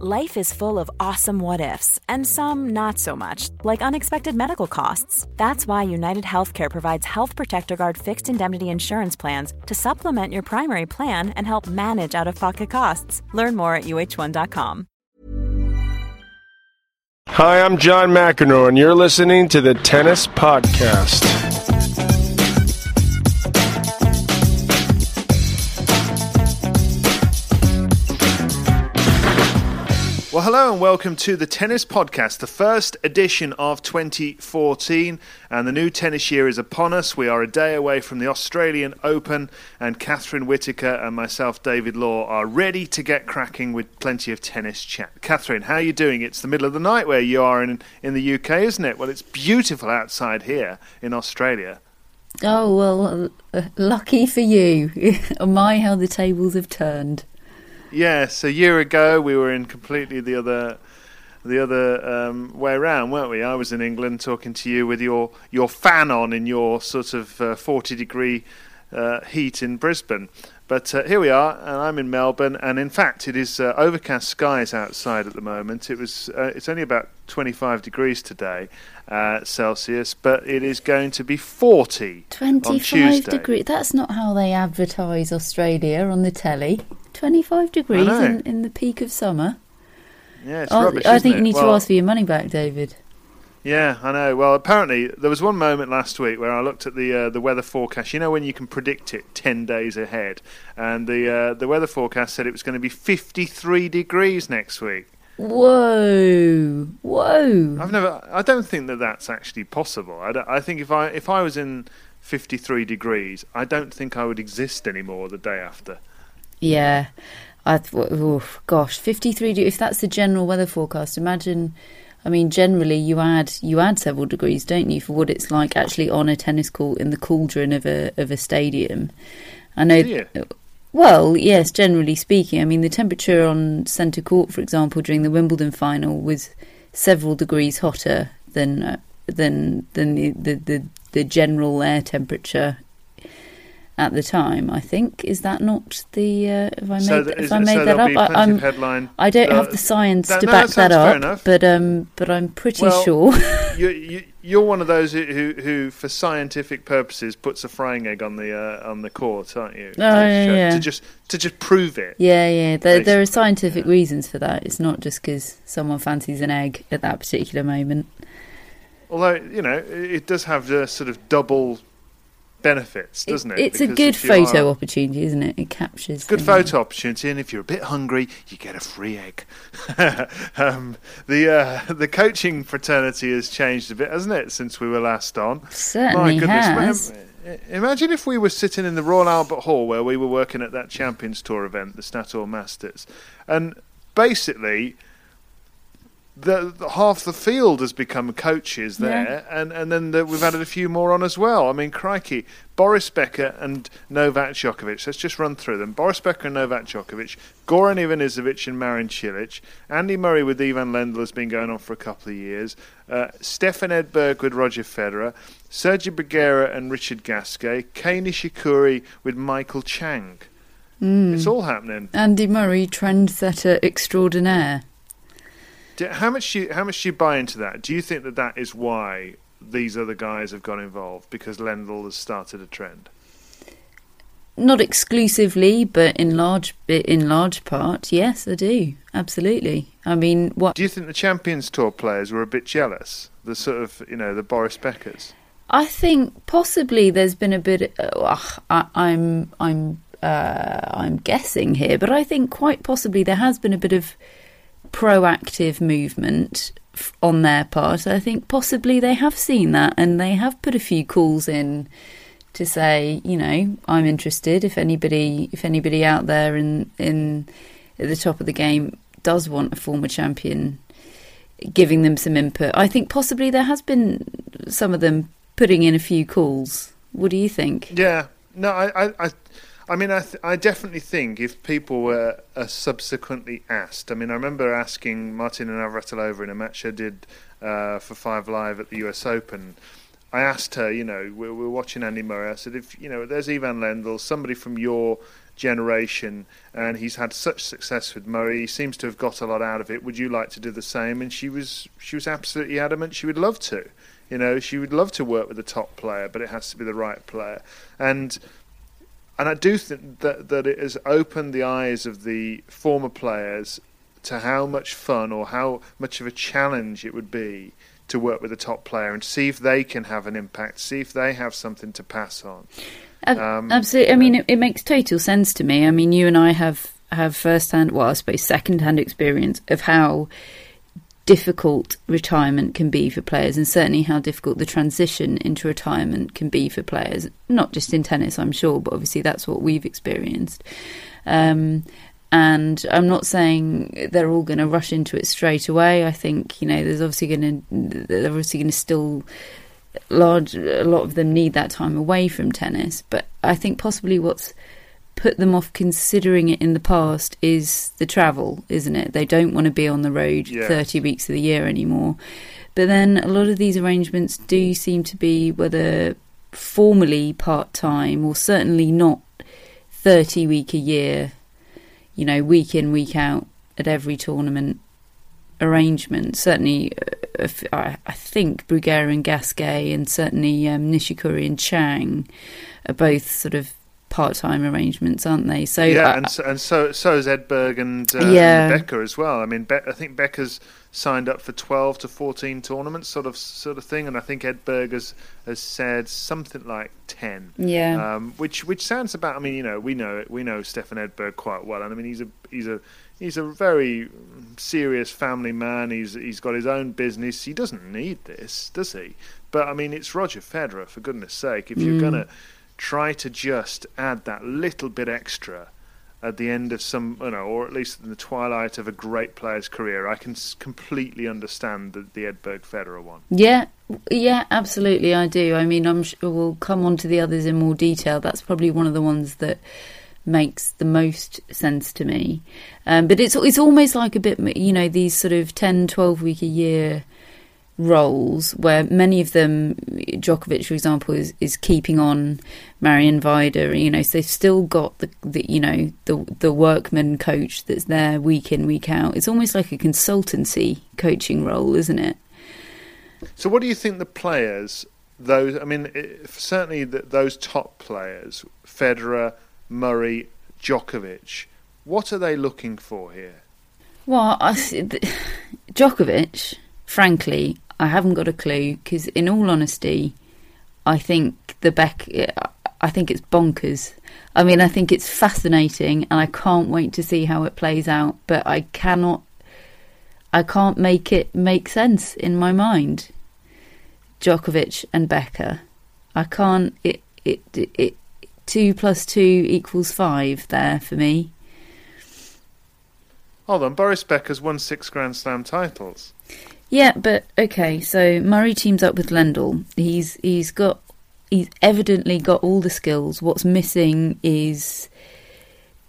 Life is full of awesome what ifs, and some not so much, like unexpected medical costs. That's why United Healthcare provides Health Protector Guard fixed indemnity insurance plans to supplement your primary plan and help manage out of pocket costs. Learn more at uh1.com. Hi, I'm John McEnroe, and you're listening to the Tennis Podcast. Well, hello and welcome to the Tennis Podcast, the first edition of 2014. And the new tennis year is upon us. We are a day away from the Australian Open, and Catherine Whitaker and myself, David Law, are ready to get cracking with plenty of tennis chat. Catherine, how are you doing? It's the middle of the night where you are in, in the UK, isn't it? Well, it's beautiful outside here in Australia. Oh, well, uh, lucky for you. My, how the tables have turned. Yes, a year ago we were in completely the other the other um, way around, weren't we? I was in England talking to you with your your fan on in your sort of uh, forty degree uh, heat in Brisbane. But uh, here we are, and I'm in Melbourne, and in fact, it is uh, overcast skies outside at the moment. It was uh, it's only about 25 degrees today, uh, Celsius, but it is going to be 40 25 degrees. That's not how they advertise Australia on the telly. 25 degrees in, in the peak of summer. Yeah, it's Oh, rubbish. I think you need Well, to ask for your money back, David. Yeah, I know. Well, apparently there was one moment last week where I looked at the uh, the weather forecast. You know when you can predict it ten days ahead, and the uh, the weather forecast said it was going to be 53 degrees next week. Whoa, whoa! I've never. I don't think that that's actually possible. I, I think if I if I was in 53 degrees, I don't think I would exist anymore the day after. Yeah, I th- oof, gosh, fifty-three. de- If that's the general weather forecast, imagine. I mean, generally you add you add several degrees, don't you, for what it's like actually on a tennis court in the cauldron of a of a stadium. I know. Well, yes, generally speaking. I mean, the temperature on centre court, for example, during the Wimbledon final was several degrees hotter than uh, than than the, the, the, the general air temperature at the time. I think is that not the uh, if I made So that, if I made so that up, I, I'm headline- I don't Uh, have the science that- to no, back that that up, but um, but I'm pretty Well, sure. you, you, you're one of those who, who, who, for scientific purposes, puts a frying egg on the uh, on the court, aren't you? Oh, yeah, yeah. To just to just prove it. Yeah, yeah. There, there are scientific yeah. reasons for that. It's not just because someone fancies an egg at that particular moment. Although you know, it does have the sort of double benefits, doesn't it? It's a good you are- photo opportunity, isn't it? It captures. Good photo opportunity, and if you're a bit hungry, you get a free egg. um, the uh, the coaching fraternity has changed a bit, hasn't it, since we were last on? Certainly has. ma- Imagine if we were sitting in the Royal Albert Hall where we were working at that Champions Tour event, the Statoil Masters, and basically. The, the half the field has become coaches there, and and then the, we've added a few more on as well. I mean, crikey, Boris Becker and Novak Djokovic. Let's just run through them. Boris Becker and Novak Djokovic, Goran Ivanisevic and Marin Cilic, Andy Murray with Ivan Lendl has been going on for a couple of years. Uh, Stefan Edberg with Roger Federer, Sergio Bruguera and Richard Gasquet, Kei Nishikori with Michael Chang. It's all happening. Andy Murray, trendsetter extraordinaire. Do, how much do you, how much do you buy into that? Do you think that that is why these other guys have got involved because Lendl has started a trend? Not exclusively, but in large bit, in large part, yes, I do. Absolutely. I mean, what Do you think the Champions Tour players were a bit jealous? The sort of you know the Boris Beckers. I think possibly there's been a bit. Uh, I, I'm I'm uh, I'm guessing here, but I think quite possibly there has been a bit of proactive movement on their part. I think possibly they have seen that and they have put a few calls in to say, you know, I'm interested. If anybody, if anybody out there in in at the top of the game does want a former champion giving them some input. I think possibly there has been some of them putting in a few calls. What do you think? Yeah, no, I, I, I, I mean, I, th- I definitely think if people were uh, subsequently asked, I mean, I remember asking Martina Navratilova in a match I did uh, for Five Live at the U.S. Open. I asked her, you know, we we're watching Andy Murray. I said, if you know, there's Ivan Lendl, somebody from your generation, and he's had such success with Murray. He seems to have got a lot out of it. Would you like to do the same? And she was she was absolutely adamant. She would love to. You know, she would love to work with a top player, but it has to be the right player. And and I do think that that it has opened the eyes of the former players to how much fun or how much of a challenge it would be to work with a top player and see if they can have an impact, see if they have something to pass on. Um, Absolutely. I mean, it, it, makes total sense to me. I mean, you and I have have first hand, well, I suppose second hand experience of how difficult retirement can be for players, and certainly how difficult the transition into retirement can be for players. Not just in tennis, I'm sure, but obviously that's what we've experienced. Um, and I'm not saying they're all going to rush into it straight away. I think you know there's obviously going to they're obviously going to still large a lot of them need that time away from tennis. But I think possibly what's put them off considering it in the past is the travel, isn't it? They don't want to be on the road yeah. 30 weeks of the year anymore. But then a lot of these arrangements do seem to be whether formally part time or certainly not 30 week a year you know, week in, week out at every tournament arrangement. Certainly, uh, I, I think Bruguera and Gasquet, and certainly um, Nishikori and Chang are both sort of part-time arrangements, aren't they? So yeah, uh, and so, and so so is Edberg and, uh, yeah. and Becker as well. I mean, Be- I think Becker's signed up for twelve to fourteen tournaments, sort of sort of thing, and I think Edberg has has said something like ten. Yeah, um, which which sounds about. I mean, you know, we know it, we know Stefan Edberg quite well, and I mean, he's a he's a he's a very serious family man. He's he's got his own business. He doesn't need this, does he? But I mean, it's Roger Federer, for goodness sake. If you're mm. gonna try to just add that little bit extra at the end of some, you know, or at least in the twilight of a great player's career, I can completely understand the, the Edberg Federer one. Yeah, yeah, absolutely, I do. I mean, I'm sure we'll come on to the others in more detail. That's probably one of the ones that makes the most sense to me. Um, but it's it's almost like a bit, you know, these sort of 10, 12 week a year roles where many of them, Djokovic, for example, is, is keeping on Marian Vajda. You know, so they've still got the, the you know the the workman coach that's there week in week out. It's almost like a consultancy coaching role, isn't it? So, what do you think the players? Those, I mean, eh, certainly the, those top players, Federer, Murray, Djokovic. What are they looking for here? Well, I, Djokovic, frankly, I haven't got a clue because, in all honesty, I think the Beck. I think it's bonkers. I mean, I think it's fascinating, and I can't wait to see how it plays out. But I cannot, I can't make it make sense in my mind. Djokovic and Becker, I can't. It it it two plus two equals five there for me. Hold on, Boris Becker's won six Grand Slam titles. Yeah, but okay. So Murray teams up with Lendl. He's he's got he's evidently got all the skills. What's missing is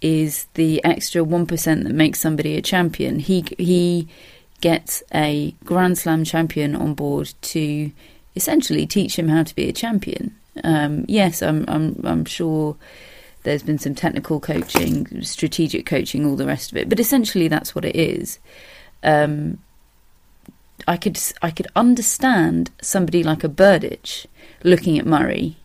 is the extra one percent that makes somebody a champion. He he gets a Grand Slam champion on board to essentially teach him how to be a champion. Um, yes, I'm I'm I'm sure there's been some technical coaching, strategic coaching, all the rest of it, but essentially that's what it is. Um, I could I could understand somebody like a Berdych looking at Murray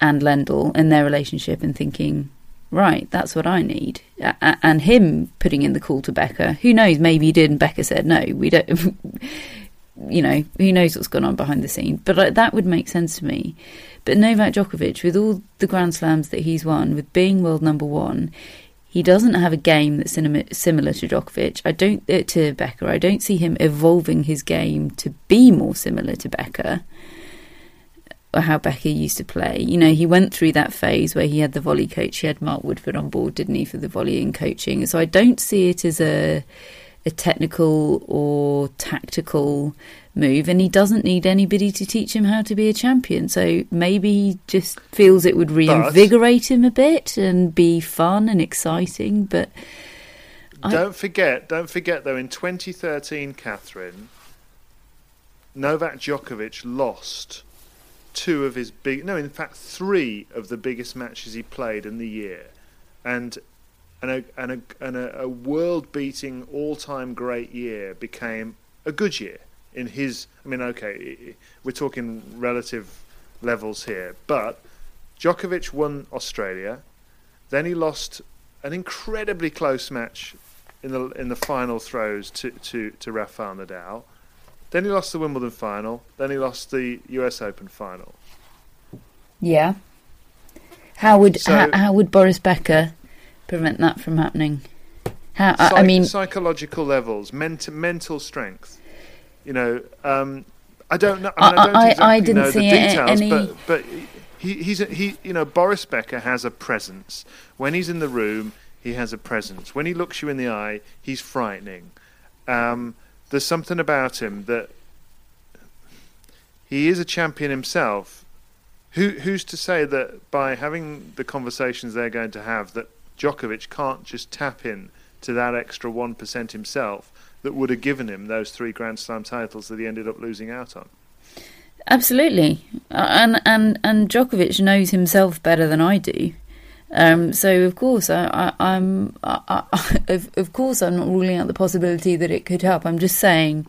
and Lendl and their relationship and thinking, right, that's what I need, and him putting in the call to Becker. Who knows? Maybe he did, and Becker said no. We don't. you know, who knows what's going on behind the scene? But that would make sense to me. But Novak Djokovic, with all the Grand Slams that he's won, with being world number one, he doesn't have a game that's similar to Djokovic. I don't uh, to Becker. I don't see him evolving his game to be more similar to Becker. Or how Becker used to play. You know, he went through that phase where he had the volley coach. He had Mark Woodforde on board, didn't he, for the volleying coaching? So I don't see it as a a technical or tactical move, and he doesn't need anybody to teach him how to be a champion. So maybe he just feels it would reinvigorate him a bit and be fun and exciting. But don't I... forget, don't forget though, in 2013, Catherine, Novak Djokovic lost two of his big, no, in fact, three of the biggest matches he played in the year, and and a and a and a, a world-beating, all-time great year became a good year in his. I mean, okay, we're talking relative levels here, but Djokovic won Australia, then he lost an incredibly close match in the in the final throes to to to Rafael Nadal. Then he lost the Wimbledon final. Then he lost the U.S. Open final. Yeah. How would so, how, how, would Boris Becker prevent that from happening? How psych- I mean, psychological levels, mental mental strength. You know, um, I don't know. I, mean, I, I don't exactly I didn't know see the details, any... but but he, he's a, he. You know, Boris Becker has a presence when he's in the room. He has a presence. When he looks you in the eye, he's frightening. Um, there's something about him that he is a champion himself. Who, who's to say that by having the conversations they're going to have, that Djokovic can't just tap in to that extra one percent himself that would have given him those three Grand Slam titles that he ended up losing out on? Absolutely, and and and Djokovic knows himself better than I do. Um, so of course, I, am of, of, course I'm not ruling out the possibility that it could help. I'm just saying,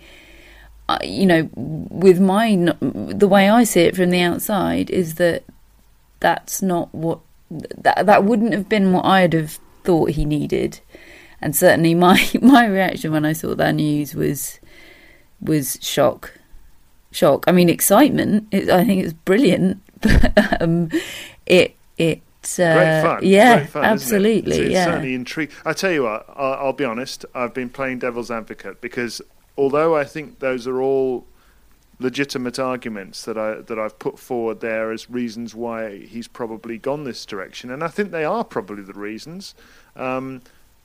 uh, you know, with my the way I see it from the outside is that that's not what that that wouldn't have been what I'd have thought he needed, and certainly my my reaction when I saw that news was was shock, shock. I mean, excitement. It, I think it's brilliant, but um, it it uh, great fun. Yeah, great fun, absolutely. It? It's, yeah. certainly intriguing. I tell you what, I'll, I'll, be honest. I've been playing devil's advocate because although I think those are all legitimate arguments that I that I've put forward there as reasons why he's probably gone this direction, and I think they are probably the reasons. Um,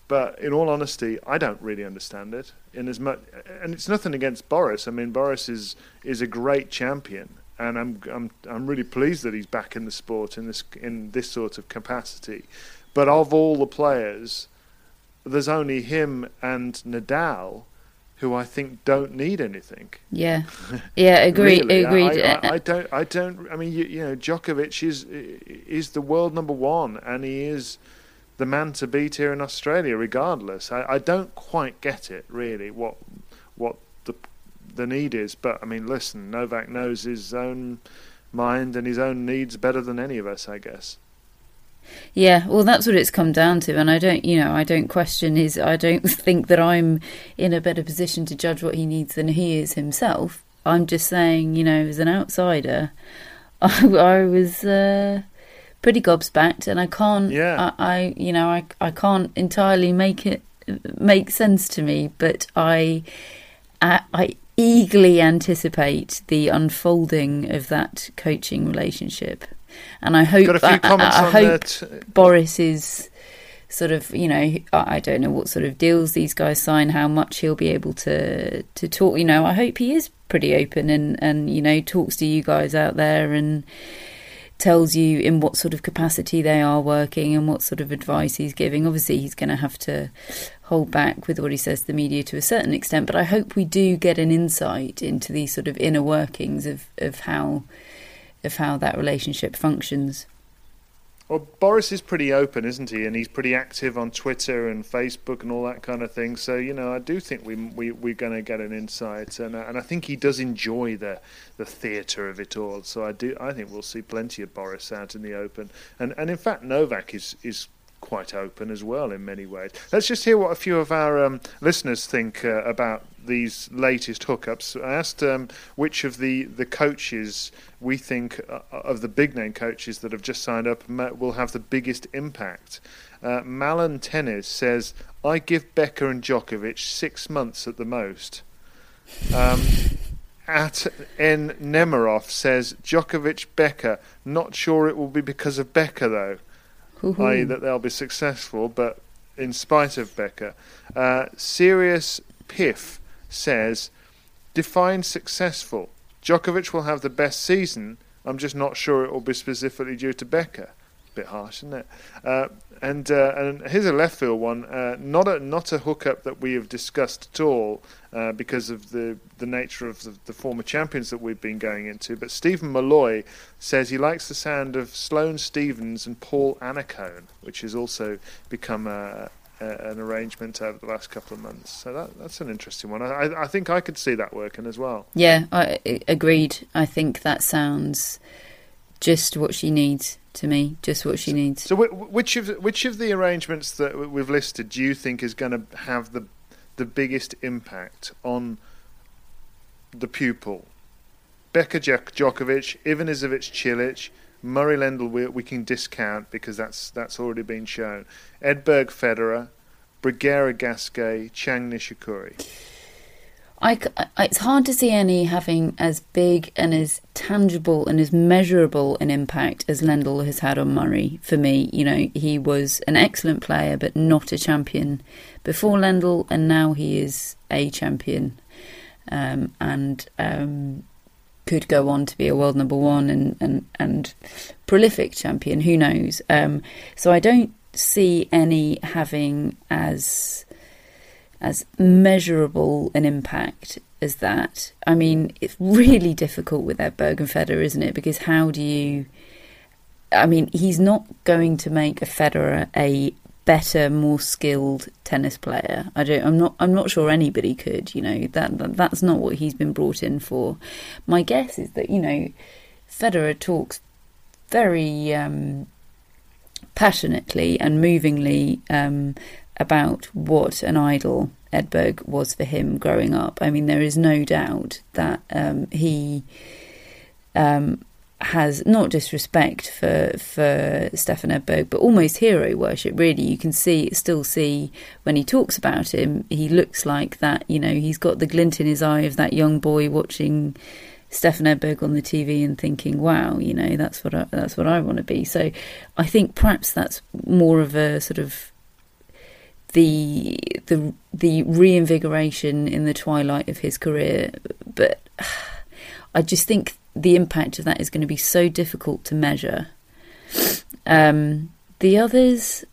but in all honesty, I don't really understand it. In as much, and it's nothing against Boris. I mean, Boris is is a great champion, and I'm I'm I'm really pleased that he's back in the sport in this in this sort of capacity. But of all the players, there's only him and Nadal who I think don't need anything. Yeah, yeah, agreed, really. agreed. I, I, I, don't, I don't. I mean, you, you know, Djokovic is is the world number one, and he is the man to beat here in Australia, regardless. I, I don't quite get it really. What what the need is. But I mean, listen, Novak knows his own mind and his own needs better than any of us, I guess. Yeah, well, that's what it's come down to, and I don't, you know, I don't question his. I don't think that I'm in a better position to judge what he needs than he is himself. I'm just saying, you know, as an outsider, I, I was uh, pretty gobsmacked, and I can't. Yeah. I, I, you know, I, I can't entirely make it make sense to me, but I, I, I eagerly anticipate the unfolding of that coaching relationship, and I hope I, I, I hope Boris is sort of you know I don't know what sort of deals these guys sign, how much he'll be able to to talk. You know, I hope he is pretty open and and you know talks to you guys out there and tells you in what sort of capacity they are working and what sort of advice he's giving. Obviously, he's going to have to hold back with what he says to the media to a certain extent, but I hope we do get an insight into these sort of inner workings of, of how of how that relationship functions. Well, Boris is pretty open, isn't he? And he's pretty active on Twitter and Facebook and all that kind of thing. So you know, I do think we we we're going to get an insight, and uh, and I think he does enjoy the the theatre of it all. So I do I think we'll see plenty of Boris out in the open, and and in fact Novak is is quite open as well in many ways. Let's just hear what a few of our um, listeners think uh, about these latest hookups. I asked um, which of the, the coaches we think uh, of the big name coaches that have just signed up will have the biggest impact. Uh, Malin Tennis says, I give Becker and Djokovic six months at the most. Um, at N Nemerov says Djokovic Becker. Not sure it will be because of Becker though, i.e. that they'll be successful, but in spite of Becker. Uh, Serious Piff says define successful. Djokovic will have the best season. I'm just not sure it will be specifically due to Becker. A bit harsh, isn't it? Uh, and uh, and here's a left field one. Uh, not a not a hookup that we have discussed at all uh, because of the the nature of the, the former champions that we've been going into. But Stephen Malloy says he likes the sound of Sloane Stevens and Paul Annacone, which has also become a, Uh, an arrangement over the last couple of months. So that that's an interesting one. I, I think I could see that working as well. Yeah, I agreed. I think that sounds just what she needs to me. Just what she needs. So, which of which of the arrangements that we've listed do you think is going to have the the biggest impact on the pupil? Becker Djok- Djokovic, Ivanisevic Cilic, Murray Lendl we, we can discount because that's that's already been shown. Edberg Federer, Bruguera Gasquet, Chang Nishikori. I I it's hard to see any having as big and as tangible and as measurable an impact as Lendl has had on Murray. For me, you know, he was an excellent player, but not a champion before Lendl, and now he is a champion, um, and um, could go on to be a world number one and and and prolific champion. Who knows? Um, so I don't see any having as as measurable an impact as that. I mean, it's really difficult with Edberg and Federer, isn't it? Because how do you? I mean, he's not going to make a Federer a better, more skilled tennis player. I don't. I'm not. I'm not sure anybody could. You know that, that that's not what he's been brought in for. My guess is that you know, Federer talks very um, passionately and movingly um, about what an idol Edberg was for him growing up. I mean, there is no doubt that um, he um, has not just respect for for Stefan Edberg, but almost hero worship. Really, you can see still see when he talks about him, he looks like that. You know, he's got the glint in his eye of that young boy watching. Stefan Edberg on the TV and thinking, "Wow, you know, that's what I, that's what I want to be." So, I think perhaps that's more of a sort of the the the reinvigoration in the twilight of his career. But I just think the impact of that is going to be so difficult to measure. Um, the others,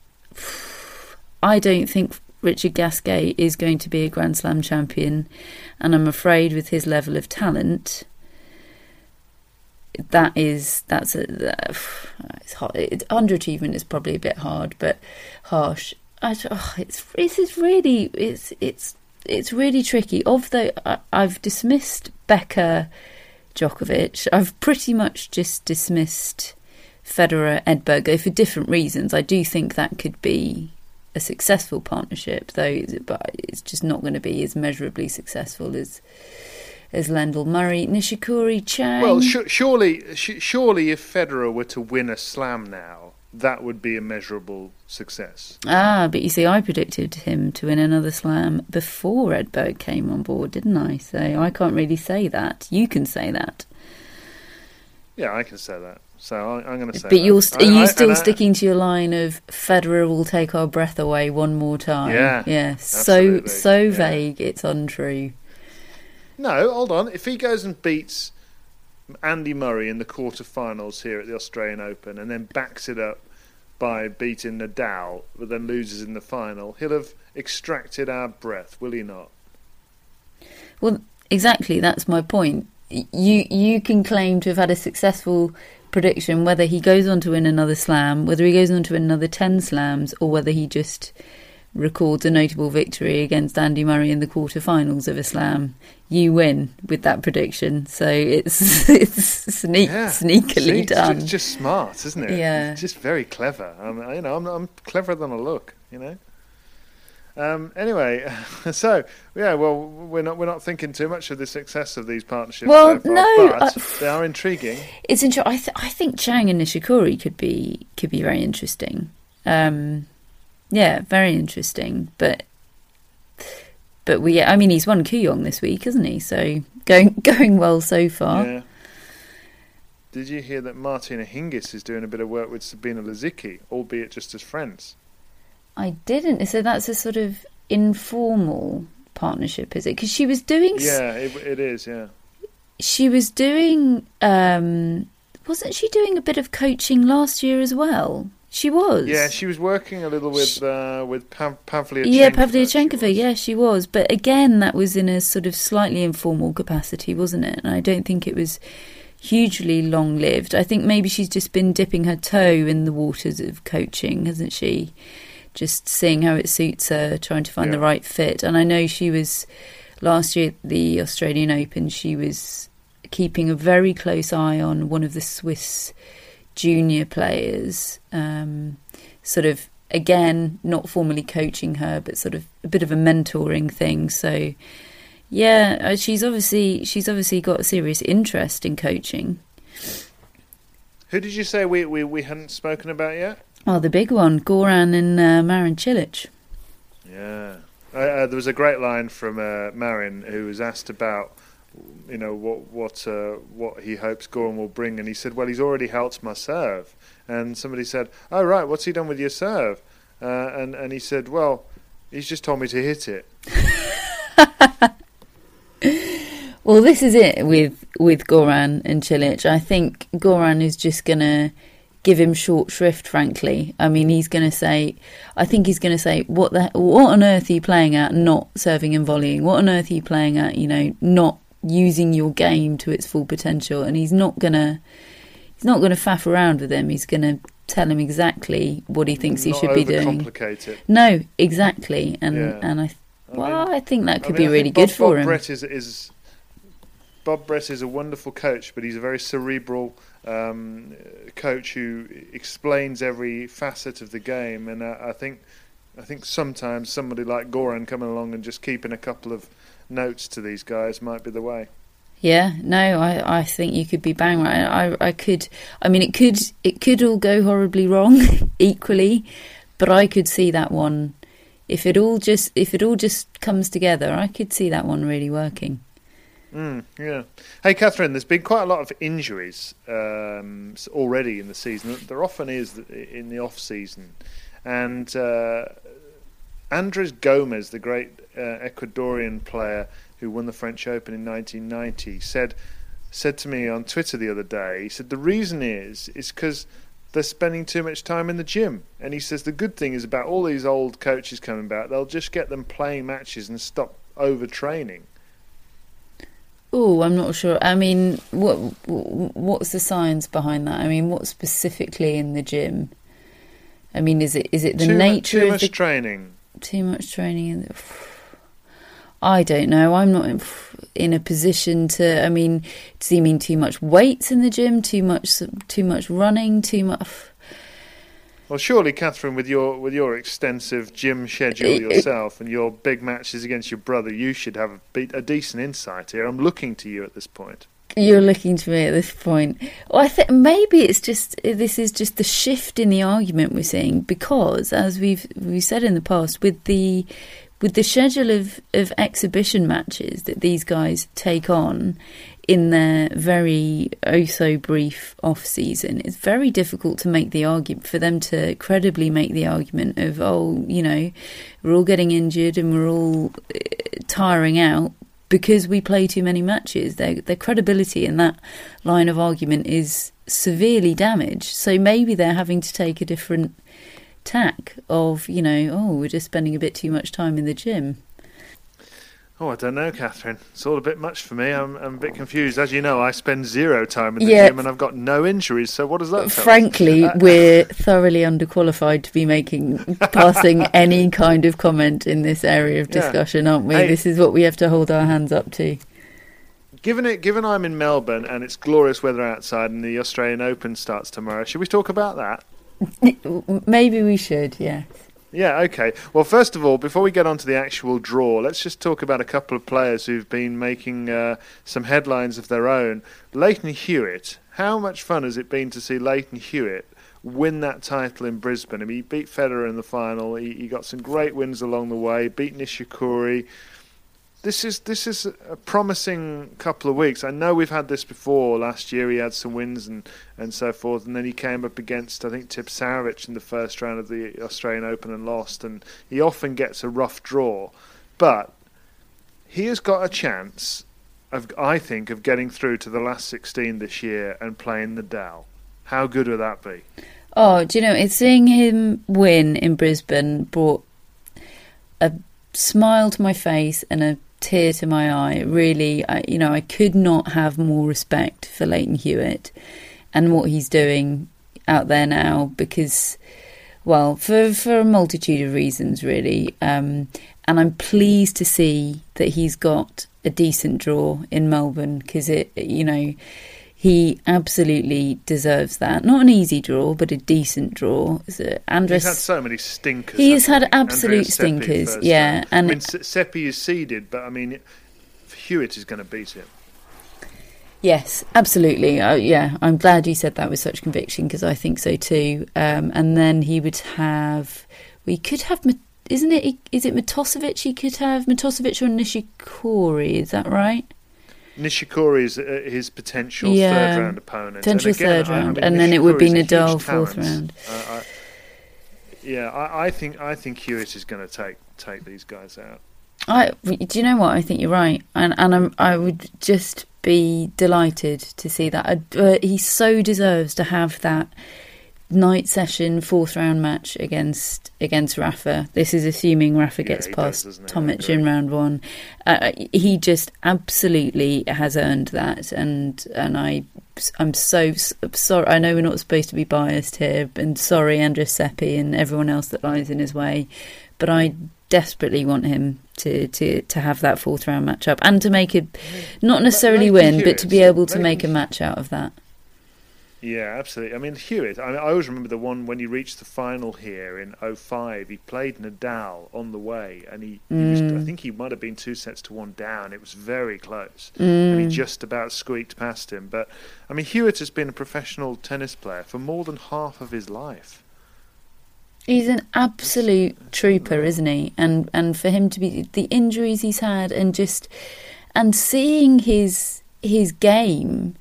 I don't think Richard Gasquet is going to be a Grand Slam champion, and I'm afraid with his level of talent, that is that's a it's hard. It, underachievement is probably a bit hard, but harsh. I, oh, it's this is really it's it's it's really tricky. Of the I, I've dismissed Becker, Djokovic. I've pretty much just dismissed Federer, Edberg for different reasons. I do think that could be a successful partnership, though, but it's just not going to be as measurably successful as as Lendl Murray, Nishikori, Chang. Well, sh- surely, sh- surely, if Federer were to win a Slam now, that would be a measurable success. Ah, but you see, I predicted him to win another slam before Edberg came on board, didn't I? So I can't really say that. You can say that. Yeah, I can say that. So I, I'm going to say. But that. you're st- I- are you I- still I- sticking to your line of Federer will take our breath away one more time? Yeah, yeah. So so yeah. vague, it's untrue. No, hold on. If he goes and beats Andy Murray in the quarterfinals here at the Australian Open, and then backs it up by beating Nadal, but then loses in the final, he'll have extracted our breath, will he not? Well, exactly. That's my point. You you can claim to have had a successful prediction whether he goes on to win another slam, whether he goes on to another ten slams, or whether he just records a notable victory against Andy Murray in the quarterfinals of a slam. You win with that prediction, so it's it's sneak, Yeah. sneakily it's done. It's just smart, isn't it? Yeah. It's just very clever. I'm, you know, I'm, I'm cleverer than I look. You know. Um, anyway, so yeah, well, we're not we're not thinking too much of the success of these partnerships. Well, so far, no, but uh, they are intriguing. It's interesting. I, th- I think Chang and Nishikori could be could be very interesting. Um, yeah, very interesting. But but we, I mean, he's won Kooyong this week, hasn't he? So going going well so far. Yeah. Did you hear that Martina Hingis is doing a bit of work with Sabine Lisicki, albeit just as friends? I didn't. So that's a sort of informal partnership, is it? Because she was doing. Yeah, it, it is. Yeah. She was doing. um Wasn't she doing a bit of coaching last year as well? She was. Yeah, she was working a little with uh, with Pav- Pavlyuchenkova. Yeah, she Pavlyuchenkova, yeah, she was. But again, that was in a sort of slightly informal capacity, wasn't it? And I don't think it was hugely long lived. I think maybe she's just been dipping her toe in the waters of coaching, hasn't she? Just seeing how it suits her, trying to find the right fit. And I know she was last year at the Australian Open, she was keeping a very close eye on one of the Swiss junior players, um, sort of again not formally coaching her, but sort of a bit of a mentoring thing. So yeah, uh, she's obviously she's obviously got a serious interest in coaching. Who did you say we, we, we hadn't spoken about yet? Oh, the big one, Goran and uh, Marin Cilic. Yeah. Uh, uh, there was a great line from uh, Marin who was asked about, you know, what what uh, what he hopes Goran will bring, and he said, "Well, he's already helped my serve." And somebody said, "Oh, right, what's he done with your serve?" Uh, and and he said, "Well, he's just told me to hit it." Well, this is it with with Goran and Cilic. I think Goran is just gonna give him short shrift. Frankly, I mean, he's gonna say, I think he's gonna say, what the what on earth are you playing at? Not serving and volleying. What on earth are you playing at? You know, not using your game to its full potential. And he's not gonna he's not gonna faff around with him. He's gonna tell him exactly what he thinks he should be doing. No, exactly. And Yeah. and I I well, mean- I think that I could mean, be really think good Bob, for Bob him. Brett is, is Bob Brett is a wonderful coach, but he's a very cerebral um, coach who explains every facet of the game. And uh, I think I think sometimes somebody like Goran coming along and just keeping a couple of notes to these guys might be the way. Yeah, no, I, I think you could be bang right. I, I could. I mean, it could, it could all go horribly wrong, equally, but I could see that one. If it all just, if it all just comes together, I could see that one really working. Mm, yeah. Hey, Catherine, there's been quite a lot of injuries um, already in the season. There often is in the off season, and uh, Andres Gomez, the great uh, Ecuadorian player who won the French Open in 1990, said said to me on Twitter the other day. He said the reason is is because they're spending too much time in the gym, and he says the good thing is about all these old coaches coming back. They'll just get them playing matches and stop overtraining. Oh, I'm not sure. I mean, what what's the science behind that? I mean, what specifically in the gym? I mean, is it is it the too, nature too of much the training. Too much training in the, I don't know. I'm not in, in a position to. I mean, does he mean too much weights in the gym? Too much, too much running? Too much? Well, surely, Catherine, with your with your extensive gym schedule yourself and your big matches against your brother, you should have a, be- a decent insight here. I'm looking to you at this point. You're looking to me at this point. Well, I think maybe it's just this is just the shift in the argument we're seeing because, as we've we said in the past, with the with the schedule of, of exhibition matches that these guys take on in their very oh so brief off season, it's very difficult to make the argument for them to credibly make the argument of oh you know we're all getting injured and we're all uh, tiring out because we play too many matches. Their their credibility in that line of argument is severely damaged. So maybe they're having to take a different tack of you know oh we're just spending a bit too much time in the gym. Oh, I don't know, Catherine. It's all a bit much for me. I'm, I'm a bit confused. As you know, I spend zero time in the Yeah. gym and I've got no injuries. So what does that? Frankly, we're thoroughly underqualified to be making passing any kind of comment in this area of Yeah. discussion, aren't we? Hey. This is what we have to hold our hands up to. Given it, given I'm in Melbourne and it's glorious weather outside and the Australian Open starts tomorrow, should we talk about that? Maybe we should, yes. Yeah, okay. Well, first of all, before we get on to the actual draw, let's just talk about a couple of players who've been making uh, some headlines of their own. Lleyton Hewitt. How much fun has it been to see Lleyton Hewitt win that title in Brisbane? I mean, he beat Federer in the final. He, he got some great wins along the way, beat Nishikori. This is this is a promising couple of weeks. I know we've had this before. Last year he had some wins and, and so forth, and then he came up against I think Tipsarevic in the first round of the Australian Open and lost. And he often gets a rough draw, but he has got a chance of I think of getting through to the last 16 this year and playing the Nadal. How good would that be? Oh, do you know, it's seeing him win in Brisbane brought a smile to my face and a tear to my eye. Really, I, you know, I could not have more respect for Lleyton Hewitt and what he's doing out there now because, well, for for a multitude of reasons, really. Um, and I'm pleased to see that he's got a decent draw in Melbourne because it, you know he absolutely deserves that. Not an easy draw, but a decent draw. Andres, He's had so many stinkers. He has had he? absolute stinkers, yeah, and- I mean, Seppi is seeded, but I mean, Hewitt is going to beat him. Yes, absolutely. Uh, yeah, I'm glad you said that with such conviction because I think so too. Um, and then he would have, we could have, isn't it? Is it Matosevic? He could have Matosevic or Nishikori. Is that right? Nishikori is uh, his potential Yeah, third round opponent. potential and again, third I- I round, mean, and then it would be Nishikori's a huge Nadal fourth round. Uh, I, yeah, I, I think I think Hewitt is going to take take these guys out. I do you know what? I think you're right, and and I'm, I would just be delighted to see that. Uh, he so deserves to have that night session fourth round match against against Rafa. This is assuming Rafa Yeah, gets past? I Tomic in round one. Uh, he just absolutely has earned that, and and I I'm so sorry. I know we're not supposed to be biased here, and sorry, Andres Seppi and everyone else that lies in his way, but I desperately want him to, to, to have that fourth round match up and to make it not necessarily win, but to be able to make a match out of that. Yeah, absolutely. I mean, Hewitt, I, mean, I always remember the one when he reached the final here in 05. He played Nadal on the way, and he, he was, I mm. think he might have been two sets to one down. It was very close, and he mm. just about squeaked past him. But, I mean, Hewitt has been a professional tennis player for more than half of his life. He's an absolute trooper, isn't he? And and for him to be the injuries he's had and just and seeing his his game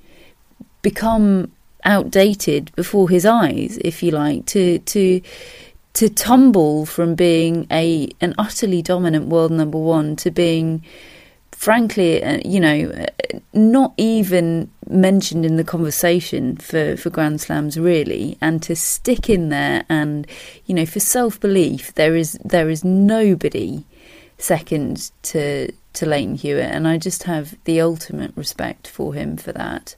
become outdated before his eyes, if you like, to to to tumble from being a an utterly dominant world number one to being frankly, uh, you know, uh, not even mentioned in the conversation for, for Grand Slams really, and to stick in there and, you know, for self belief, there is there is nobody second to to Lleyton Hewitt, and I just have the ultimate respect for him for that.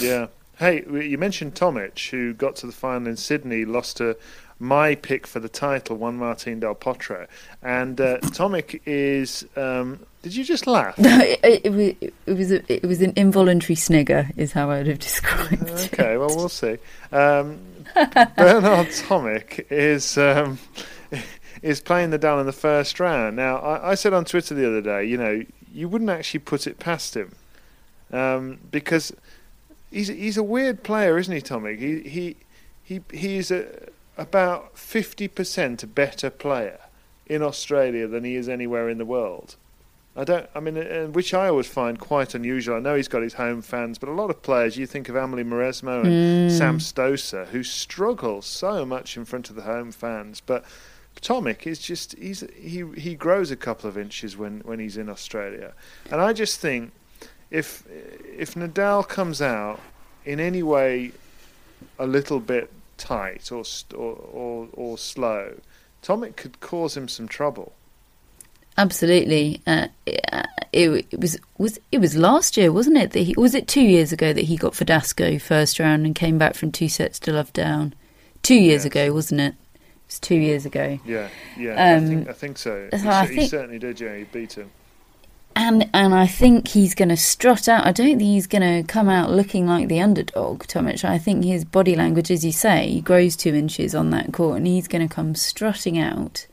Yeah. Hey, you mentioned Tomic, who got to the final in Sydney, lost to my pick for the title, Juan Martin Del Potro. And uh, Tomic is. Um, did you just laugh? it, it, was- it was a, it was an involuntary snigger, is how I would have described. it. Okay, well, we'll see. Um, Bernard Tomic is um, is playing the down in the first round. Now, I, I said on Twitter the other day, you know, you wouldn't actually put it past him um, because he's he's a weird player, isn't he, Tomic? He he he he's a about fifty percent a better player in Australia than he is anywhere in the world. I don't. I mean, uh, which I always find quite unusual. I know he's got his home fans, but a lot of players, you think of Amelie Mauresmo and Sam Stosur, who struggle so much in front of the home fans. But Tomic is just he's he he grows a couple of inches when when he's in Australia, and I just think if if Nadal comes out in any way a little bit tight or or, or or slow, Tomic could cause him some trouble. Absolutely. Uh, it, it was was it was last year, wasn't it? That he was it two years ago that he got Verdasco first round and came back from two sets to love down. Two years Yes. ago, wasn't it? It was two years ago. Yeah, yeah, Um, I think I think so. He, I think- certainly did. Yeah, he beat him. And and I think he's going to strut out. I don't think he's going to come out looking like the underdog, Tomic. I think his body language, as you say, grows two inches on that court, and he's going to come strutting out.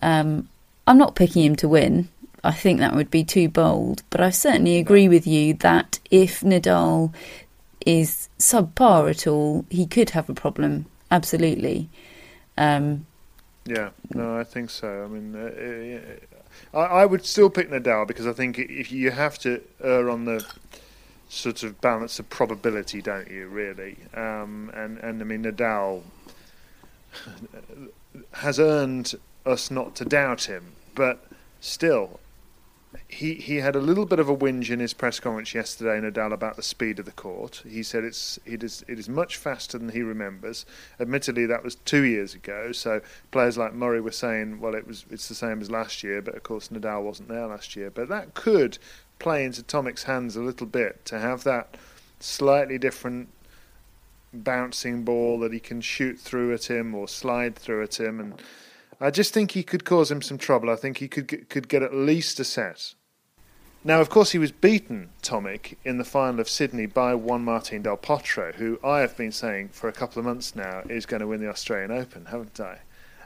Um, I'm not picking him to win. I think that would be too bold, but I certainly agree with you that if Nadal is subpar at all, he could have a problem. Absolutely. Um, Yeah, no, I think so. I mean, uh, uh, I, I would still pick Nadal because I think if you have to err on the sort of balance of probability, don't you? Really, um, and and I mean Nadal has earned us not to doubt him, but still, he he had a little bit of a whinge in his press conference yesterday, Nadal, about the speed of the court. He said it's it is it is much faster than he remembers. Admittedly, that was two years ago. So players like Murray were saying, well, it was it's the same as last year, but of course Nadal wasn't there last year. But that could play into Tomic's hands a little bit to have that slightly different bouncing ball that he can shoot through at him or slide through at him and I just think he could cause him some trouble. I think he could get, could get at least a set. Now, of course, he was beaten, Tomic, in the final of Sydney by Juan Martin Del Potro, who I have been saying for a couple of months now is going to win the Australian Open, haven't I?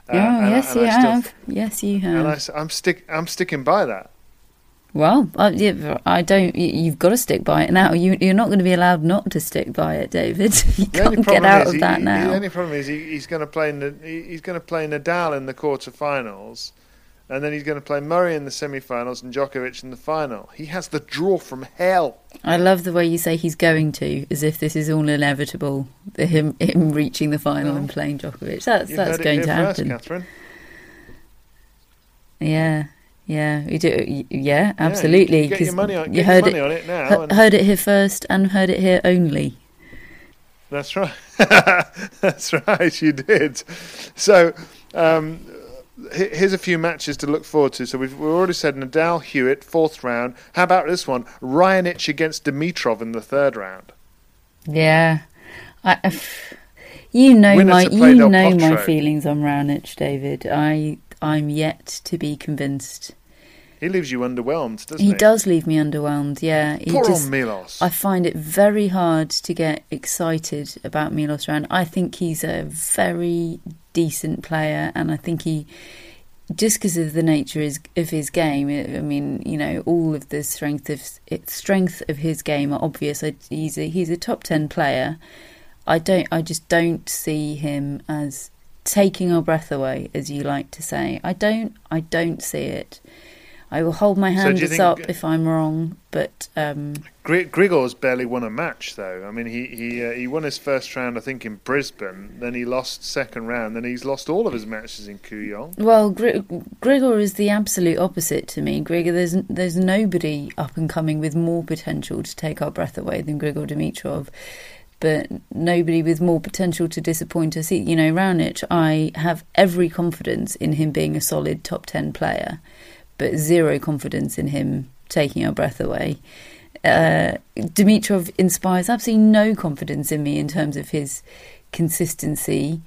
Uh, oh, yes, you have. yes, you have. And I, am stick, I'm sticking by that. Well, uh, I, I don't. You've got to stick by it now. You, are not going to be allowed not to stick by it, David. You can't get out of he, that now. The only problem is he, he's going to play. He's going to play Nadal in the quarterfinals, and then he's going to play Murray in the semi-finals and Djokovic in the final. He has the draw from hell. I love the way you say he's going to, as if this is all inevitable. Him, him reaching the final and playing Djokovic. That's you that's going to happen. First, Catherine. Yeah. Yeah, we do. Yeah, absolutely. Yeah, you, money on, you heard it, on it now. Heard it here first and heard it here only. That's right. That's right. You did. So um, here's a few matches to look forward to. So we've, we've already said Nadal, Hewitt, fourth round. How about this one? Raonic against Dimitrov in the third round. Yeah, I, you know my you know my feelings on Raonic, David. I I'm yet to be convinced. He leaves you underwhelmed, doesn't he? He does leave me underwhelmed. Yeah, he Poor just, Milos. I find it very hard to get excited about Milos Raonic. I think he's a very decent player, and I think he, just because of the nature is, of his game, I mean, you know, all of the strength of strength of his game are obvious. He's a, he's a top ten player. I don't. I just don't see him as taking our breath away, as you like to say. I don't. I don't see it. I will hold my hands so up if I'm wrong, but um, Grigor's barely won a match though. I mean, he he uh, he won his first round, I think, in Brisbane. Then he lost second round. Then he's lost all of his matches in Kooyong. Well, Gr- Grigor is the absolute opposite to me. Grigor, there's there's nobody up and coming with more potential to take our breath away than Grigor Dimitrov but nobody with more potential to disappoint us. You know, Raonic, I have every confidence in him being a solid top 10 player, but zero confidence in him taking our breath away. Uh, Dimitrov inspires absolutely no confidence in me in terms of his consistency.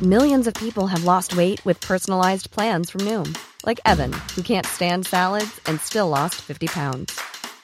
Millions of people have lost weight with personalized plans from Noom, like Evan, who can't stand salads and still lost 50 pounds.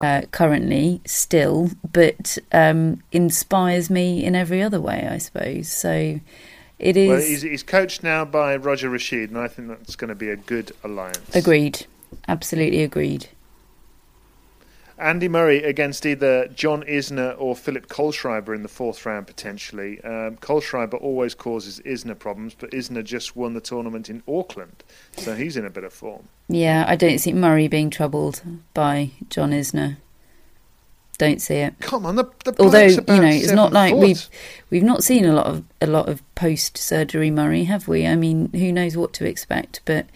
uh, currently still, but um, inspires me in every other way, I suppose. So it is. Well, he's, he's coached now by Roger Rasheed, and I think that's going to be a good alliance. Agreed. Absolutely agreed. Andy Murray against either John Isner or Philip Kohlschreiber in the fourth round potentially. Um, Kohlschreiber always causes Isner problems, but Isner just won the tournament in Auckland, so he's in a bit of form. Yeah, I don't see Murray being troubled by John Isner. Don't see it. Come on, the, the Although you know, it's not like foot. we've we've not seen a lot of a lot of post surgery Murray, have we? I mean, who knows what to expect? But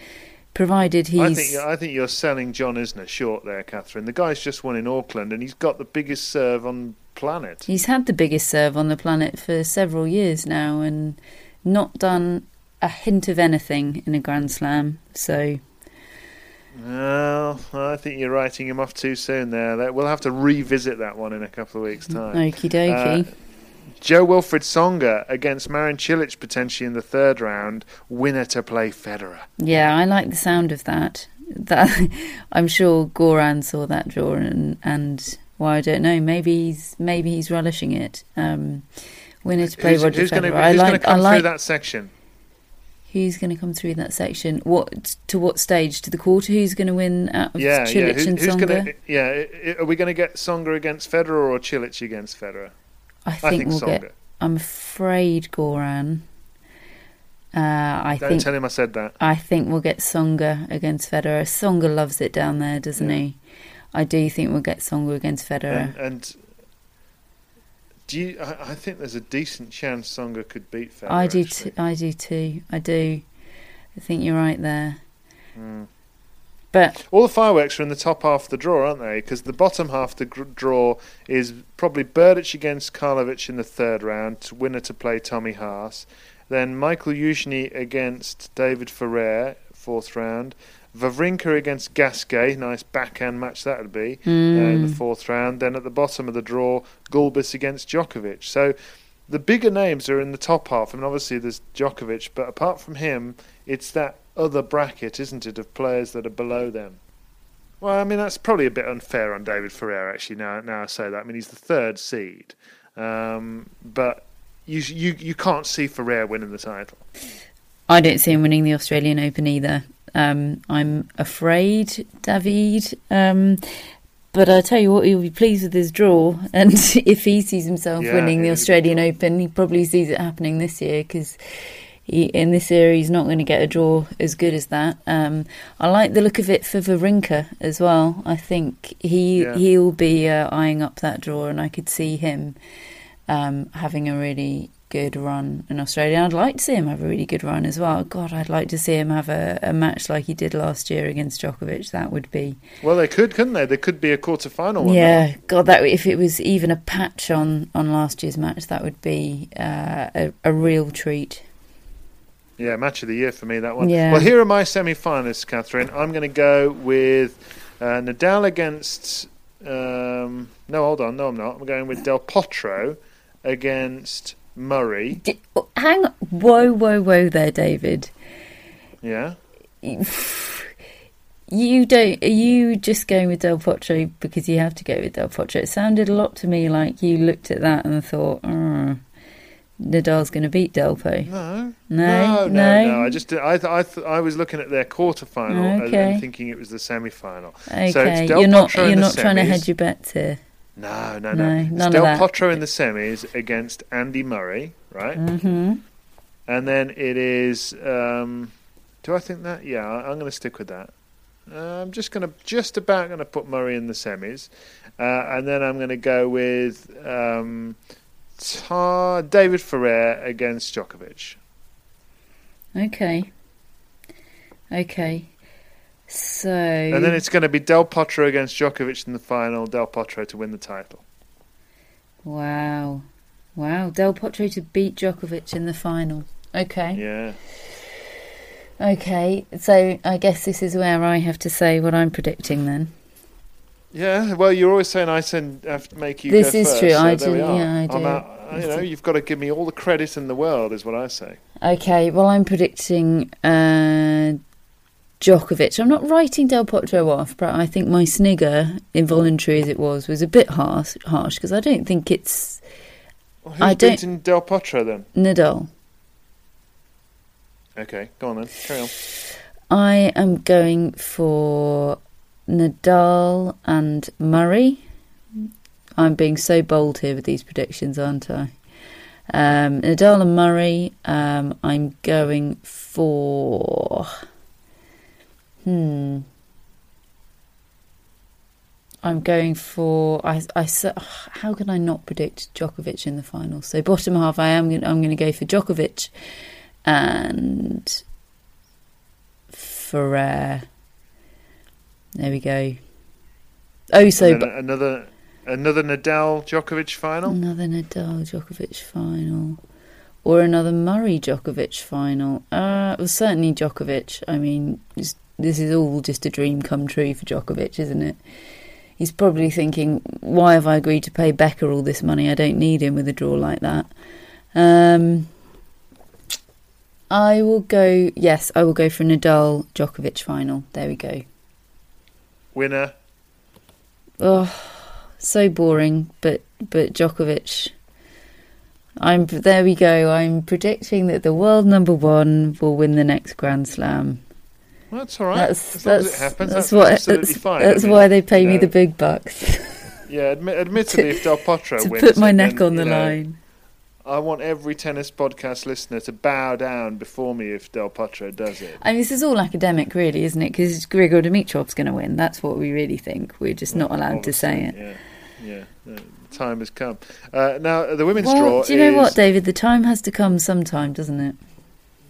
provided he's I think I think you're selling John Isner short there, Catherine. The guy's just won in Auckland, and he's got the biggest serve on planet. He's had the biggest serve on the planet for several years now and not done a hint of anything in a Grand Slam. So, Well, I think you're writing him off too soon there. We'll have to revisit that one in a couple of weeks' time. okie dokie. Uh, Jo-Wilfried Tsonga against Marin Cilic potentially in the third round. Winner to play Federer. yeah, I like the sound of that. That I'm sure Goran saw that draw and and well, I don't know. Maybe he's maybe he's relishing it. Um, winner to play who's Roger who's Federer. going to I like. come I like through that section? who's going to come through that section. What to what stage? To the quarter? Who's going to win out of Yeah, yeah. Cilic Who's, and who's going to? Yeah, are we going to get Songa against Federer or Cilic against Federer? I I think think we'll Tsonga. get. I'm afraid Goran. Uh, I Don't think tell him I said that. I think we'll get Tsonga against Federer. Tsonga loves it down there, doesn't Yeah. he? I do think we'll get Tsonga against Federer. And, and do you? I, I think there's a decent chance Tsonga could beat Federer. I do. T- I do too. I do. I think you're right there. Hmm. But All the fireworks are in the top half of the draw, aren't they? Because the bottom half of the gr- draw is probably Berdych against Karlovic in the third round, winner to play Tommy Haas. Then Michael Youzhny against David Ferrer, fourth round. Wawrinka against Gasquet, nice backhand match that would be uh, in Hmm. the fourth round. Then at the bottom of the draw, Gulbis against Djokovic. So the bigger names are in the top half. I mean, obviously there's Djokovic, but apart from him, it's that other bracket, isn't it, of players that are below them. Well, I mean that's probably a bit unfair on David Ferrer actually. Now, now I say that. I mean he's the third seed, um, but you you you can't see Ferrer winning the title. I don't see him winning the Australian Open either. Um, I'm afraid, David. Um, but I tell you what, he'll be pleased with his draw, and if he sees himself Yeah, winning the Australian Open, he probably sees it happening this year because. He, in this area he's not going to get a draw as good as that. Um, I like the look of it for Wawrinka as well. I think he Yeah. he'll be uh, eyeing up that draw, and I could see him um, having a really good run in Australia. I'd like to see him have a really good run as well. God, I'd like to see him have a, a match like he did last year against Djokovic. That would be Well, they could, couldn't they? There could be a quarter final one. yeah. God, that if it was even a patch on on last year's match, that would be uh, a, a real treat. Yeah, match of the year for me that one. Yeah. Well, here are my semi-finalists, Catherine. I'm going to go with uh, Nadal against. Um, no, hold on. No, I'm not. I'm going with Del Potro against Murray. D- oh, hang on. Whoa, whoa, whoa there, David. Yeah. You don't. Are you just going with Del Potro because you have to go with Del Potro? It sounded a lot to me like you looked at that and thought, oh, Nadal's going to beat Delpo. No. No, no, no, no. I just I th- I, th- I was looking at their quarterfinal and- Okay. and thinking it was the semi-final. Okay, So it's you're not. You're not trying to hedge your bets here. No, no, no. No, It's Del. Potro in the semis against Andy Murray, right? Mm-hmm. And then it is. Um, do I think that? Yeah, I'm going to stick with that. Uh, I'm just going to just about going to put Murray in the semis, uh, and then I'm going to go with um, Ta- David Ferrer against Djokovic. Okay. Okay. So. And then it's going to be Del Potro against Djokovic in the final. Del Potro to win the title. Wow. Wow. Del Potro to beat Djokovic in the final. Okay. Yeah. Okay. So I guess this is where I have to say what I'm predicting then. Yeah, well, you're always saying I send, have to make you. Go. This is first, true, so I do, yeah, I do. out- you know, you've got to give me all the credit in the world, is what I say. Okay. Well, I'm predicting uh, Djokovic. I'm not writing Del Potro off, but I think my snigger, involuntary as it was, was a bit harsh harsh because I don't think it's Well, who's I don't- beating Del Potro then? Nadal. Okay, go on then. Carry on. I am going for Nadal and Murray. I'm being so bold here with these predictions, aren't I? Um, Nadal and Murray. Um, I'm going for. Hmm. I'm going for. I, I, how can I not predict Djokovic in the final? So bottom half, I am. I'm going to go for Djokovic and Ferrer. There we go. Oh, so another another Nadal Djokovic final. Another Nadal Djokovic final, or another Murray Djokovic final. Uh, well, certainly Djokovic. I mean, this is all just a dream come true for Djokovic, isn't it? he's probably thinking, why have I agreed to pay Becker all this money? I don't need him with a draw like that. Um, I will go, yes, I will go for Nadal Djokovic final. There we go. Winner? Oh, so boring, but but Djokovic. I'm there. We go. I'm predicting that the world number one will win the next Grand Slam. Well, that's all right. That's, as that's, happens, that's, that's what, absolutely that's, fine. That's I mean, why they pay me know, the big bucks. yeah, admi- admittedly, to, if Del Potro to wins, put my neck then, on the know, line. I want every tennis podcast listener to bow down before me if Del Potro does it. I mean, this is all academic, really, isn't it? Because Grigor Dimitrov's going to win. That's what we really think. We're just well, not allowed to say it. Yeah, yeah. time has come. Uh, now, the women's well, draw. Do you know is... what, David? The time has to come sometime, doesn't it?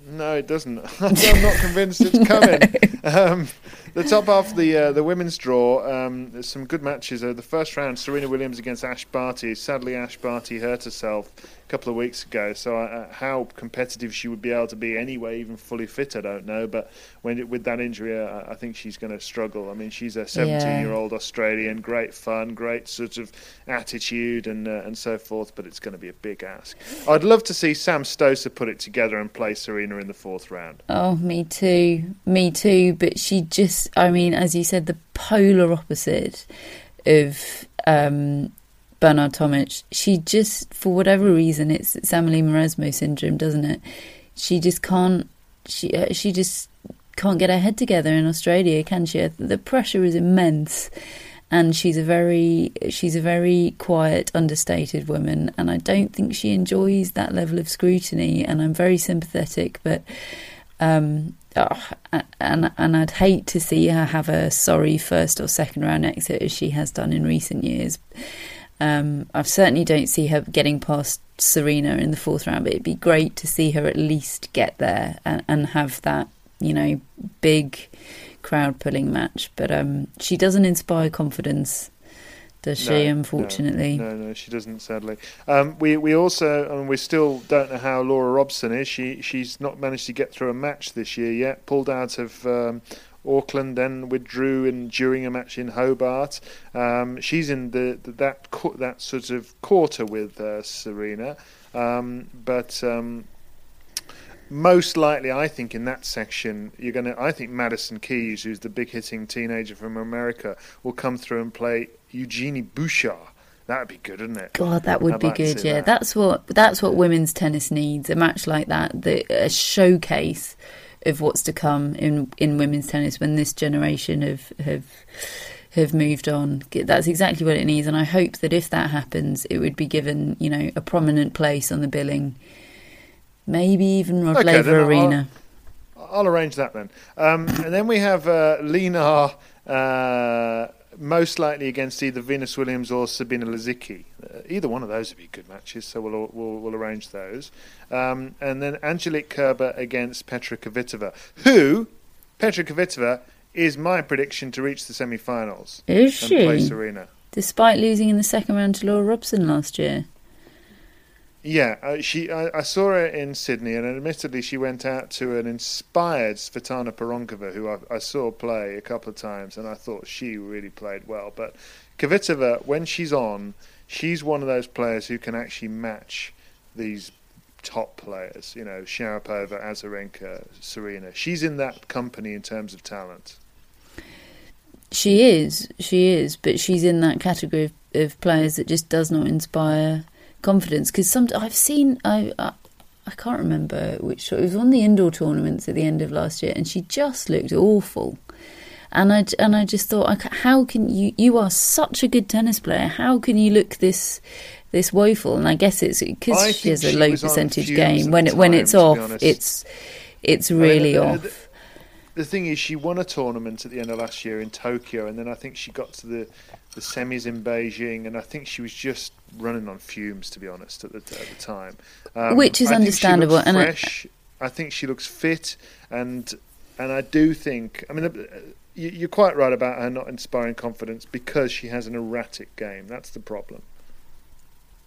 No, it doesn't. I'm not convinced it's coming. um, the top half of the uh, the women's draw, um, there's some good matches. Uh, the first round, Serena Williams against Ash Barty. Sadly, Ash Barty hurt herself a couple of weeks ago. So uh, how competitive she would be able to be anyway, even fully fit, I don't know. But when with that injury, uh, I think she's going to struggle. I mean, she's a 17-year-old yeah. Australian, great fun, great sort of attitude, and uh, and so forth. But it's going to be a big ask. I'd love to see Sam Stosur put it together and play Serena in the fourth round. Oh, me too, me too. But she just, I mean, as you said, the polar opposite of. Um, Bernard Tomic, she just, for whatever reason, it's, Amelie Mauresmo syndrome, doesn't it? She just can't, she uh, she just can't get her head together in Australia, can she? The pressure is immense, and she's a very she's a very quiet, understated woman, and I don't think she enjoys that level of scrutiny. And I'm very sympathetic, but. Um, oh, and and I'd hate to see her have a sorry first or second round exit as she has done in recent years. Um, I certainly don't see her getting past Serena in the fourth round, but it'd be great to see her at least get there and, and have that, you know, big crowd pulling match. But um, she doesn't inspire confidence, does she? unfortunately, no, no, no, she doesn't. Sadly, um, we we also and we still don't know how Laura Robson is. She she's not managed to get through a match this year yet. Pulled out of um, Auckland, then withdrew in, during a match in Hobart. Um, she's in the, the, that that sort of quarter with uh, Serena, um, but um, most likely, I think in that section, you're going to. I think Madison Keys, who's the big hitting teenager from America, will come through and play Eugenie Bouchard. That'd be good, wouldn't it? God, that would I'd be like good. Yeah, that. that's what that's what women's tennis needs. A match like that, the, a showcase of what's to come in in women's tennis when this generation have have have moved on. That's exactly what it needs, and I hope that if that happens, it would be given you know a prominent place on the billing, maybe even Rod okay, Laver Arena. I'll, I'll, arrange that then, um, and then we have uh, Li Na. Uh, most likely against either Venus Williams or Sabine Lisicki. Uh, either one of those would be good matches, so we'll we'll, we'll arrange those. Um, and then Angelique Kerber against Petra Kvitova, who Petra Kvitova is my prediction to reach the semi-finals. Is she? Play Serena, despite losing in the second round to Laura Robson last year. Yeah, uh, she. I, I, saw her in Sydney, and admittedly, she went out to an inspired Svetlana Pironkova, who I, I, saw play a couple of times, and I thought she really played well. But Kvitova, when she's on, she's one of those players who can actually match these top players. You know, Sharapova, Azarenka, Serena. She's in that company in terms of talent. She is, she is, but she's in that category of, of players that just does not inspire confidence because some I've seen I, I, I can't remember which it was one of the indoor tournaments at the end of last year, and she just looked awful. and I and I just thought, how can you? You are such a good tennis player. How can you look this this woeful? And I guess it's because she has a low percentage game. When it when time, it's off, it's it's I mean, really off. The- thing is, she won a tournament at the end of last year in Tokyo, and then I think she got to the, the semis in Beijing, and I think she was just running on fumes, to be honest, at the, at the time. Um, Which is I think she understandable, and I- fresh. I think she looks fit, and and I do think. I mean, uh, you- you're quite right about her not inspiring confidence because she has an erratic game. That's the problem.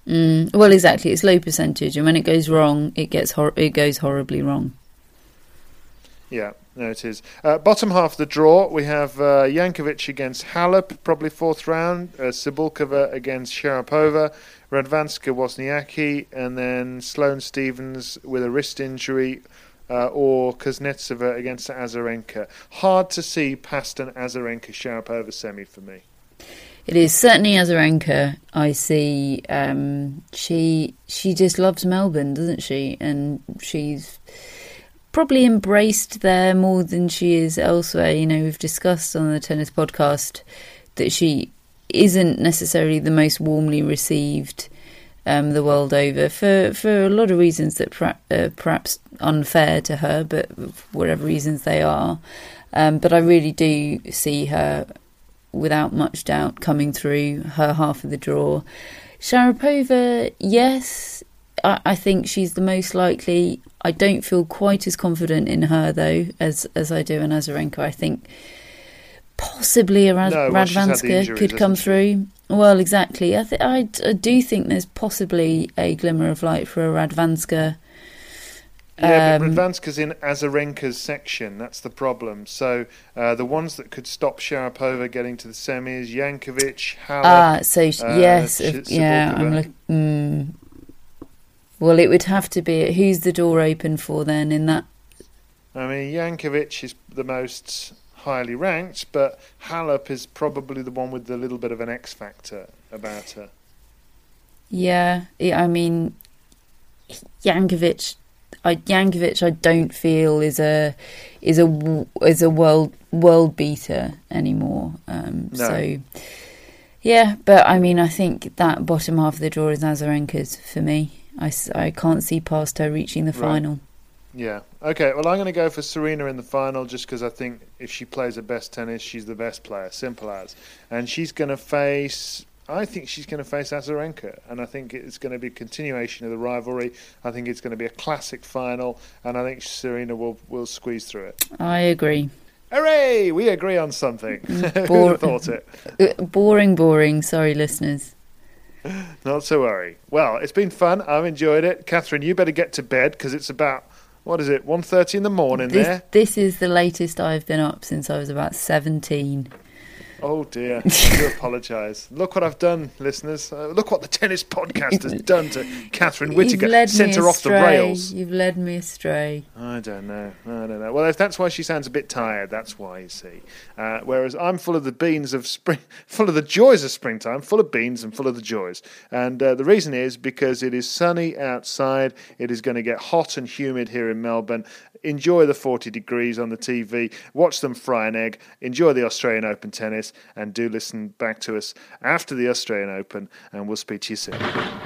Mm, well, exactly. It's low percentage, and when it goes wrong, it gets hor- it goes horribly wrong. Yeah, no, it is. Uh, bottom half of the draw, we have uh, Jankovic against Halep, probably fourth round. Uh, Cibulkova against Sharapova. Radwanska Wozniacki, and then Sloane Stevens with a wrist injury, uh, or Kuznetsova against Azarenka. Hard to see past an Azarenka Sharapova semi for me. It is certainly Azarenka. I see. Um, she she just loves Melbourne, doesn't she? And she's probably embraced there more than she is elsewhere. You know, we've discussed on the tennis podcast that she isn't necessarily the most warmly received um, the world over for for a lot of reasons that per, uh, perhaps unfair to her, but whatever reasons they are. Um, but I really do see her without much doubt coming through her half of the draw. Sharapova, yes, I, I think she's the most likely. I don't feel quite as confident in her though as as I do in Azarenka. I think possibly a Rad- No, well, she's had the Radwanska injuries, could come through. Well, exactly. I, th- I, d- I do think there's possibly a glimmer of light for a Radwanska. Yeah, but Um, Radwanska's in Azarenka's section. That's the problem. So uh, the ones that could stop Sharapova getting to the semis, Jankovic, Halep. Ah, so uh, yes, yeah. I'm. Mm. Well, it would have to be. Who's the door open for then? In that, I mean, Jankovic is the most highly ranked, but Halep is probably the one with the little bit of an X factor about her. yeah. I mean, Jankovic. I Jankovic. I don't feel is a is a is a world world beater anymore. Um, No. So. Yeah, but I mean, I think that bottom half of the draw is Azarenka's for me. I, I can't see past her reaching the Right. final. Yeah. Okay. Well, I'm going to go for Serena in the final just because I think if she plays her best tennis, she's the best player. Simple as. And she's going to face. I think she's going to face Azarenka, and I think it's going to be a continuation of the rivalry. I think it's going to be a classic final, and I think Serena will will squeeze through it. I agree. Hooray! We agree on something. Have thought it? Uh, boring, boring. Sorry, listeners. Not to worry. Well, it's been fun. I've enjoyed it. Catherine, you better get to bed because it's about what is it, 1.30 in the morning This, there. this is the latest I've been up since I was about 17. Oh dear, I do apologise. Look what I've done, listeners. Uh, look what the tennis podcast has done to Catherine Whitaker. led Sent her off the rails. You've led me astray. I don't know. I don't know. Well, if that's why she sounds a bit tired, that's why you see. Uh, whereas I'm full of the beans of spring, full of the joys of springtime, full of beans and full of the joys. And uh, the reason is because it is sunny outside. It is going to get hot and humid here in Melbourne. Enjoy the 40 degrees on the TV. Watch them fry an egg. Enjoy the Australian Open tennis, and do listen back to us after the Australian Open. And we'll speak to you soon.